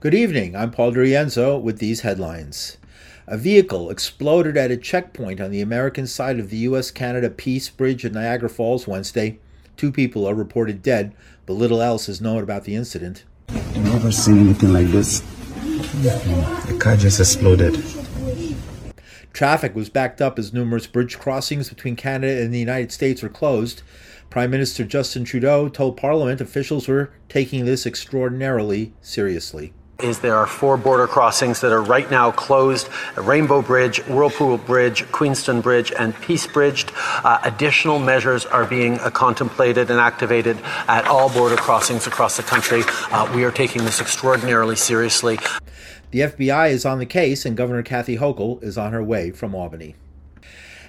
Good evening. I'm Paul DeRienzo with these headlines. A vehicle exploded at a checkpoint on the American side of the U.S. Canada Peace Bridge in Niagara Falls Wednesday. Two people are reported dead, but little else is known about the incident. I've never seen anything like this. The car just exploded. Traffic was backed up as numerous bridge crossings between Canada and the United States were closed. Prime Minister Justin Trudeau told Parliament officials were taking this extraordinarily seriously is there are four border crossings that are right now closed Rainbow Bridge, Whirlpool Bridge, Queenston Bridge, and Peace Bridge. Uh, additional measures are being uh, contemplated and activated at all border crossings across the country. Uh, we are taking this extraordinarily seriously. The FBI is on the case, and Governor Kathy Hochul is on her way from Albany.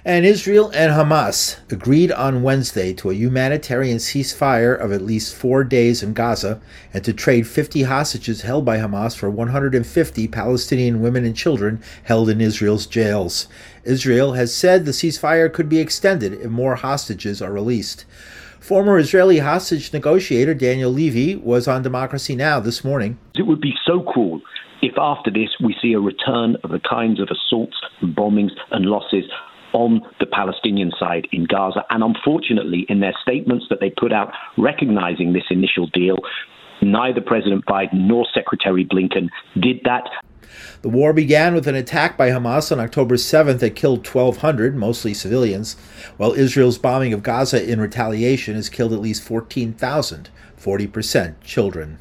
And Israel and Hamas agreed on Wednesday to a humanitarian ceasefire of at least four days in Gaza and to trade 50 hostages held by Hamas for 150 Palestinian women and children held in Israel's jails. Israel has said the ceasefire could be extended if more hostages are released. Former Israeli hostage negotiator Daniel Levy was on Democracy Now! this morning. It would be so cool if after this we see a return of the kinds of assaults, bombings, and losses on the Palestinian side in Gaza. And unfortunately, in their statements that they put out recognizing this initial deal, neither President Biden nor Secretary Blinken did that. The war began with an attack by Hamas on October 7th that killed 1,200, mostly civilians, while Israel's bombing of Gaza in retaliation has killed at least 14,000, 40% children.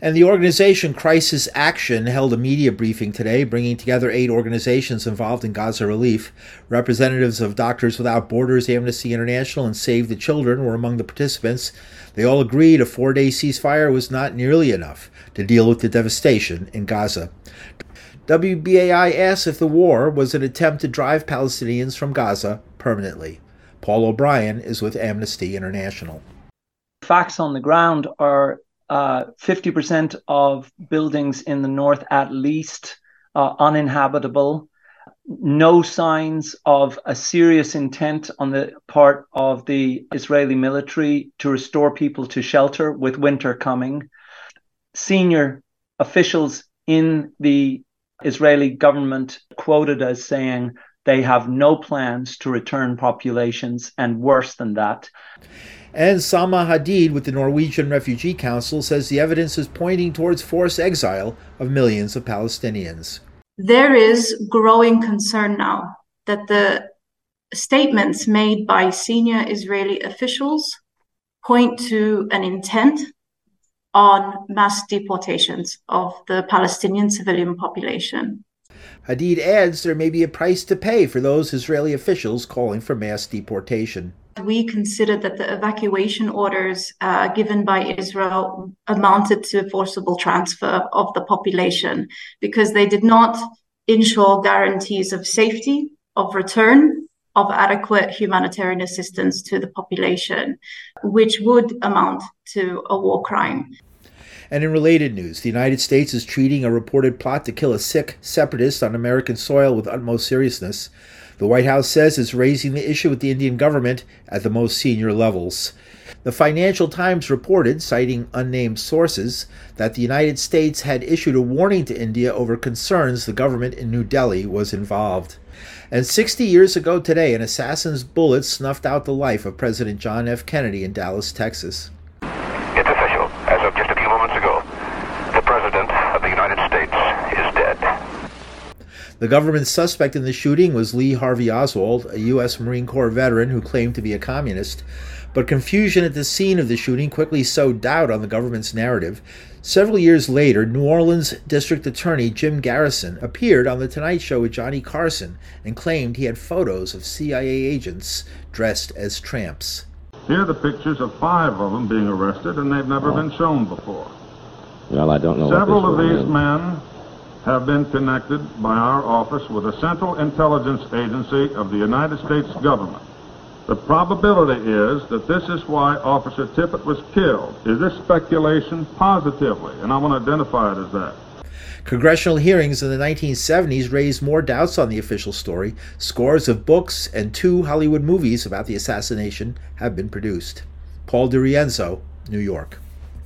And the organization Crisis Action held a media briefing today, bringing together eight organizations involved in Gaza relief. Representatives of Doctors Without Borders, Amnesty International, and Save the Children were among the participants. They all agreed a four day ceasefire was not nearly enough to deal with the devastation in Gaza. WBAI asked if the war was an attempt to drive Palestinians from Gaza permanently. Paul O'Brien is with Amnesty International. Facts on the ground are uh, 50% of buildings in the north at least uh, uninhabitable. No signs of a serious intent on the part of the Israeli military to restore people to shelter with winter coming. Senior officials in the Israeli government quoted as saying they have no plans to return populations, and worse than that. And Salma Hadid with the Norwegian Refugee Council says the evidence is pointing towards forced exile of millions of Palestinians. There is growing concern now that the statements made by senior Israeli officials point to an intent on mass deportations of the Palestinian civilian population. Hadid adds there may be a price to pay for those Israeli officials calling for mass deportation we considered that the evacuation orders uh, given by Israel amounted to forcible transfer of the population because they did not ensure guarantees of safety, of return, of adequate humanitarian assistance to the population, which would amount to a war crime. And in related news, the United States is treating a reported plot to kill a Sikh separatist on American soil with utmost seriousness. The White House says it's raising the issue with the Indian government at the most senior levels. The Financial Times reported, citing unnamed sources, that the United States had issued a warning to India over concerns the government in New Delhi was involved. And 60 years ago today, an assassin's bullet snuffed out the life of President John F. Kennedy in Dallas, Texas. It's official. As of just a few moments ago, the President of the United States is dead. The government suspect in the shooting was Lee Harvey Oswald, a U.S. Marine Corps veteran who claimed to be a communist. But confusion at the scene of the shooting quickly sowed doubt on the government's narrative. Several years later, New Orleans District Attorney Jim Garrison appeared on The Tonight Show with Johnny Carson and claimed he had photos of CIA agents dressed as tramps. Here are the pictures of five of them being arrested, and they've never oh. been shown before. Well, I don't know. Several of these men have been connected by our office with a central intelligence agency of the United States government. The probability is that this is why Officer Tippit was killed. Is this speculation? Positively, and I want to identify it as that. Congressional hearings in the 1970s raised more doubts on the official story. Scores of books and two Hollywood movies about the assassination have been produced. Paul DeRienzo, New York.